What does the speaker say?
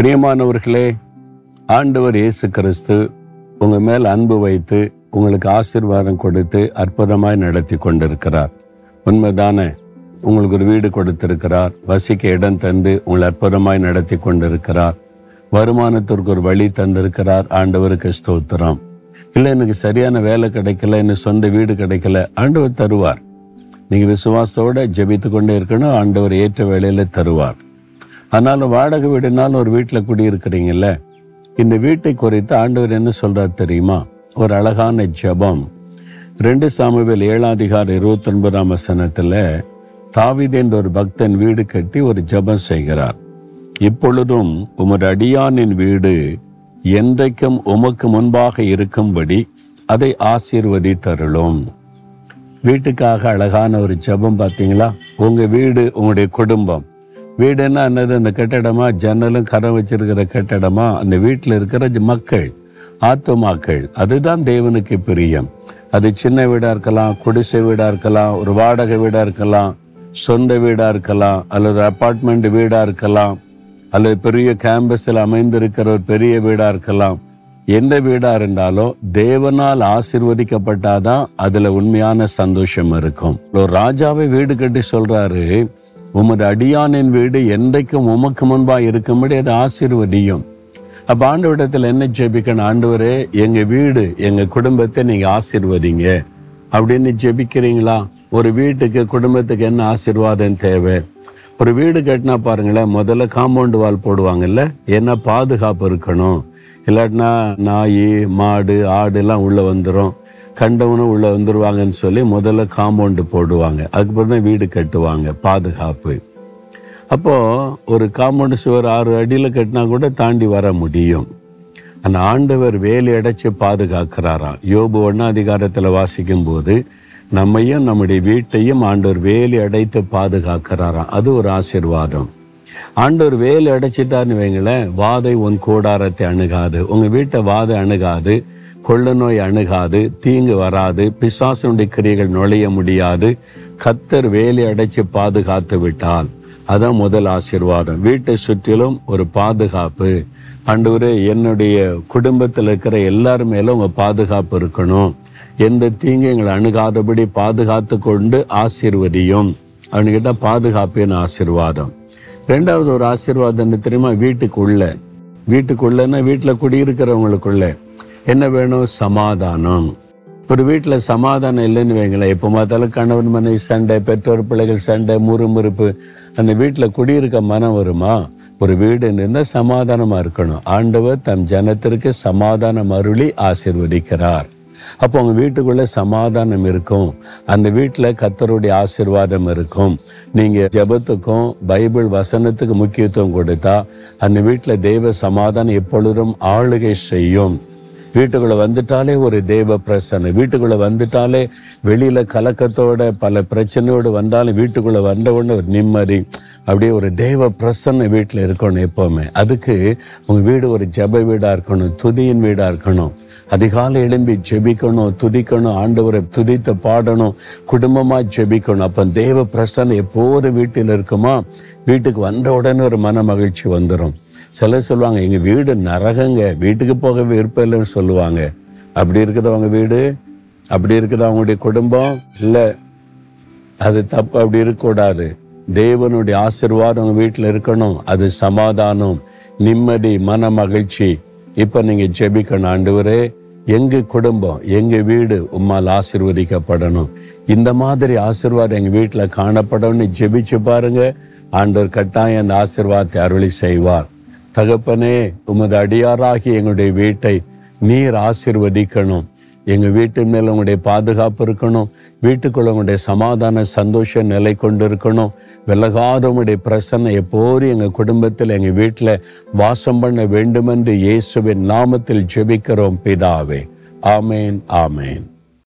பிரியமானவர்களே ஆண்டவர் இயேசு கிறிஸ்து உங்க மேல் அன்பு வைத்து உங்களுக்கு ஆசீர்வாதம் கொடுத்து அற்புதமாய் நடத்தி கொண்டிருக்கிறார். உண்மைதானே உங்களுக்கு ஒரு வீடு கொடுத்திருக்கிறார் வசிக்க இடம் தந்து உங்களை அற்புதமாய் நடத்தி கொண்டிருக்கிறார். வருமானத்திற்கு ஒரு வழி தந்திருக்கிறார் ஆண்டவருக்கு ஸ்தோத்திரம். இல்லை எனக்கு சரியான வேலை கிடைக்கல எனக்கு சொந்த வீடு கிடைக்கல ஆண்டவர் தருவார். நீங்கள் விசுவாசத்தோடு ஜெபித்து கொண்டே இருக்கணும் ஆண்டவர் ஏற்ற வேலையில் தருவார். ஆனாலும் வாடகை வீடுனாலும் ஒரு வீட்டில் குடியிருக்கிறீங்கல்ல? இந்த வீட்டை குறித்து ஆண்டவர் என்ன சொல்கிறார் தெரியுமா? ஒரு அழகான ஜெபம். ரெண்டு சாமுவேல் ஏழாம் அதிகாரம் இருபத்தி ஒன்பதாம் வசனத்துல என்ற ஒரு பக்தன் வீடு கட்டி ஒரு ஜெபம் செய்கிறார். இப்பொழுதும் உமது அடியானின் வீடு என்றைக்கும் உமக்கு முன்பாக இருக்கும்படி அதை ஆசீர்வதித்தருளும். வீட்டுக்காக அழகான ஒரு ஜெபம் பார்த்தீங்களா? உங்கள் வீடு உங்களுடைய குடும்பம். வீடுன்னா என்னது? அந்த கட்டடமா ஜன்னலும் கரம் வச்சிருக்கிற கட்டடமா அந்த வீட்டில் இருக்கிற மக்கள் ஆத்துமாக்கள் அதுதான் தேவனுக்கு பிரியம். அது சின்ன வீடாக இருக்கலாம் குடிசை வீடாக இருக்கலாம் ஒரு வாடகை வீடாக இருக்கலாம் சொந்த வீடாக இருக்கலாம் அல்லது அப்பார்ட்மெண்ட் வீடாக இருக்கலாம் அல்லது பெரிய கேம்பஸில் அமைந்திருக்கிற ஒரு பெரிய வீடாக இருக்கலாம். எந்த வீடாக இருந்தாலும் தேவனால் ஆசிர்வதிக்கப்பட்டாதான் அதில் உண்மையான சந்தோஷம் இருக்கும். ஒரு ராஜாவை வீடு கட்டி சொல்கிறாரு உமது அடியானின் வீடு என்றைக்கும் உமக்கு முன்பாக இருக்கும்படி அது ஆசீர்வதியும். அப்போ ஆண்டவரிடத்துல என்ன ஜெபிக்கணும்? ஆண்டவரே எங்கள் வீடு எங்கள் குடும்பத்தை நீங்கள் ஆசீர்வதிங்க. அப்படின்னு ஜெபிக்கிறீங்களா? ஒரு வீட்டுக்கு குடும்பத்துக்கு என்ன ஆசீர்வாதம் தேவை? ஒரு வீடு கட்டினா பாருங்களேன் முதல்ல காம்பவுண்டு வால் போடுவாங்கல்ல ஏன்னா பாதுகாப்பு இருக்கணும்? இல்லாட்டினா நாய் மாடு ஆடுலாம் உள்ளே வந்துடும் கண்டவனும் உள்ள வந்துருவாங்கன்னு சொல்லி முதல்ல காம்பவுண்டு போடுவாங்க. அதுக்கப்புறம் தான் வீடு கட்டுவாங்க பாதுகாப்பு. அப்போது ஒரு காம்பவுண்டு சுவர் ஆறு அடியில் கட்டினா கூட தாண்டி வர முடியும். அந்த ஆண்டவர் வேலி அடைச்சி பாதுகாக்கிறாராம். யோபு ஒன்னா அதிகாரத்தில் வாசிக்கும் போது நம்மையும் நம்முடைய வீட்டையும் ஆண்டவர் வேலி அடைத்து பாதுகாக்கிறாராம். அது ஒரு ஆசீர்வாதம். ஆண்டவர் வேலி அடைச்சிட்டான்னு வைங்களேன் வாதை உன் கூடாரத்தை அணுகாது. உங்கள் வீட்டை வாதை அணுகாது. கொள்ள நோய் அணுகாது தீங்கு வராது பிசாசனுடைய கிரியைகள் நுழைய முடியாது. கத்தர் வேலி அடைச்சு பாதுகாத்து விட்டால் அதான் முதல் ஆசிர்வாதம். வீட்டை சுற்றிலும் ஒரு பாதுகாப்பு. ஆண்டவரே என்னுடைய குடும்பத்தில் இருக்கிற எல்லார் மேலும் உங்கள் பாதுகாப்பு இருக்கணும். எந்த தீங்கு எங்களை அணுகாதபடி பாதுகாத்து கொண்டு ஆசீர்வதியும். அப்படின்னு கேட்டால் பாதுகாப்பின் ஆசிர்வாதம். ரெண்டாவது ஒரு ஆசீர்வாதம் என்ன தெரியுமா? வீட்டுக்குள்ள. வீட்டுக்குள்ளன்னா வீட்டில் குடியிருக்கிறவங்களுக்குள்ள. என்ன வேணும்? சமாதானம். ஒரு வீட்டில் சமாதானம் இல்லைன்னு வைங்களேன். எப்போ பார்த்தாலும் கணவன் மனைவி சண்டை பெற்றோர் பிள்ளைகள் சண்டை முறுமுறுப்பு. அந்த வீட்டில் குடியிருக்க மனம் வருமா? ஒரு வீடு இருந்தால் சமாதானமாக இருக்கணும். ஆண்டவர் தம் ஜனத்திற்கு சமாதானம் அருளி ஆசீர்வதிக்கிறார். அப்போ அவங்க வீட்டுக்குள்ள சமாதானம் இருக்கும். அந்த வீட்டில் கத்தருடைய ஆசீர்வாதம் இருக்கும். நீங்கள் ஜெபத்துக்கும் பைபிள் வசனத்துக்கு முக்கியத்துவம் கொடுத்தா அந்த வீட்டில் தெய்வ சமாதானம் எப்பொழுதும் ஆளுகை செய்யும். வீட்டுக்குள்ளே வந்துட்டாலே ஒரு தெய்வ பிரசனை வீட்டுக்குள்ளே வந்துட்டாலே வெளியில் கலக்கத்தோட பல பிரச்சனையோடு வந்தாலும் வீட்டுக்குள்ளே வந்த உடனே ஒரு நிம்மதி அப்படியே ஒரு தெய்வ பிரசன்னை வீட்டில் இருக்கணும் எப்போவுமே. அதுக்கு உங்கள் வீடு ஒரு ஜெப வீடாக இருக்கணும் துதியின் வீடாக இருக்கணும். அதிகாலை எழும்பி ஜெபிக்கணும் துதிக்கணும் ஆண்டவரை துதித்து பாடணும் குடும்பமாக ஜெபிக்கணும். அப்போ தேவ பிரசன்னம் எப்போது வீட்டில் இருக்குமா வீட்டுக்கு வந்த உடனே ஒரு மன மகிழ்ச்சி வந்துடும் சிலர் சொல்லுவாங்க எங்கள் வீடு நரகங்க வீட்டுக்கு போக விருப்பம் இல்லைன்னு சொல்லுவாங்க. அப்படி இருக்கிறவங்க வீடு அப்படி இருக்கிற அவங்களுடைய குடும்பம் இல்லை அது தப்பு அப்படி இருக்கக்கூடாது. தேவனுடைய ஆசீர்வாதம் உங்கள் வீட்டில் இருக்கணும். அது சமாதானம் நிம்மதி மன மகிழ்ச்சி. இப்போ நீங்கள் ஜெபிக்கணும் ஆண்டவரே. எங்கள் குடும்பம் எங்கள் வீடு உம்மால் ஆசிர்வதிக்கப்படணும். இந்த மாதிரி ஆசீர்வாதம் எங்கள் வீட்டில் காணப்படணும்னு ஜெபிச்சு பாருங்க. ஆண்டவர் கட்டாயம் அந்த ஆசீர்வாதத்தை அருளி செய்வார். தகப்பனே உமது அடியாராகி எங்களுடைய வீட்டை நீர் ஆசீர்வதிக்கணும். எங்கள் வீட்டு மேல் உங்களுடைய பாதுகாப்பு இருக்கணும். வீட்டுக்குள்ள உங்களுடைய சமாதான சந்தோஷம் நிலை கொண்டு இருக்கணும் விலகாத உங்களுடைய பிரசன்னம் எப்போதும் எங்கள் குடும்பத்தில் எங்கள் வீட்டில் வாசம் பண்ண வேண்டுமென்று இயேசுவின் நாமத்தில் ஜெபிக்கிறோம் பிதாவே. ஆமேன் ஆமேன்.